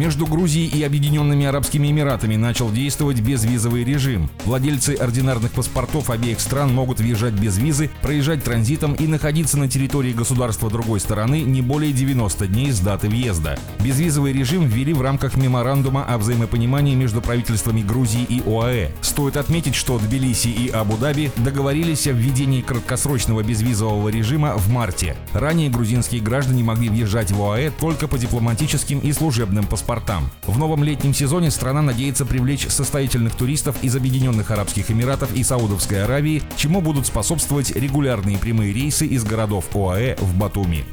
Между Грузией и Объединенными Арабскими Эмиратами начал действовать безвизовый режим. Владельцы ординарных паспортов обеих стран могут въезжать без визы, проезжать транзитом и находиться на территории государства другой стороны не более 90 дней с даты въезда. Безвизовый режим ввели в рамках меморандума о взаимопонимании между правительствами Грузии и ОАЭ. Стоит отметить, что Тбилиси и Абу-Даби договорились о введении краткосрочного безвизового режима в марте. Ранее грузинские граждане могли въезжать в ОАЭ только по дипломатическим и служебным паспортам паспортам. В новом летнем сезоне страна надеется привлечь состоятельных туристов из Объединенных Арабских Эмиратов и Саудовской Аравии, чему будут способствовать регулярные прямые рейсы из городов ОАЭ в Батуми.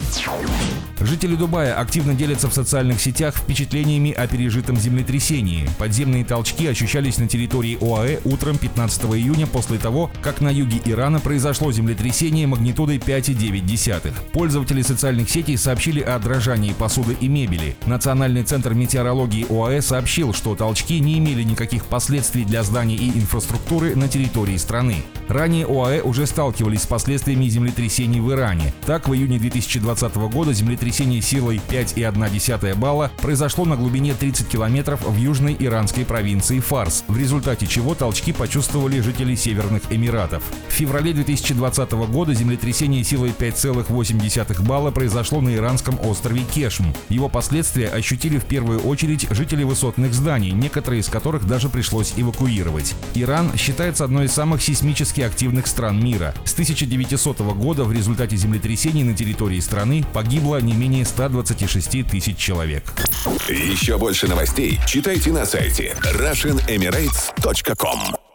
Жители Дубая активно делятся в социальных сетях впечатлениями о пережитом землетрясении. Подземные толчки ощущались на территории ОАЭ утром 15 июня после того, как на юге Ирана произошло землетрясение магнитудой 5,9. Пользователи социальных сетей сообщили о дрожании посуды и мебели. Национальный центр метеорологии ОАЭ сообщил, что толчки не имели никаких последствий для зданий и инфраструктуры на территории страны. Ранее ОАЭ уже сталкивались с последствиями землетрясений в Иране. Так, в июне 2020 года землетрясение силой 5,1 балла произошло на глубине 30 километров в южной иранской провинции Фарс, в результате чего толчки почувствовали жители Северных Эмиратов. В феврале 2020 года землетрясение силой 5,8 балла произошло на иранском острове Кешм. Его последствия ощутили в первую очередь жители высотных зданий, некоторые из которых даже пришлось эвакуировать. Иран считается одной из самых сейсмически активных стран мира. С 1900 года в результате землетрясений на территории страны погибло не менее 126 тысяч человек. Еще больше новостей читайте на сайте RussianEmirates.com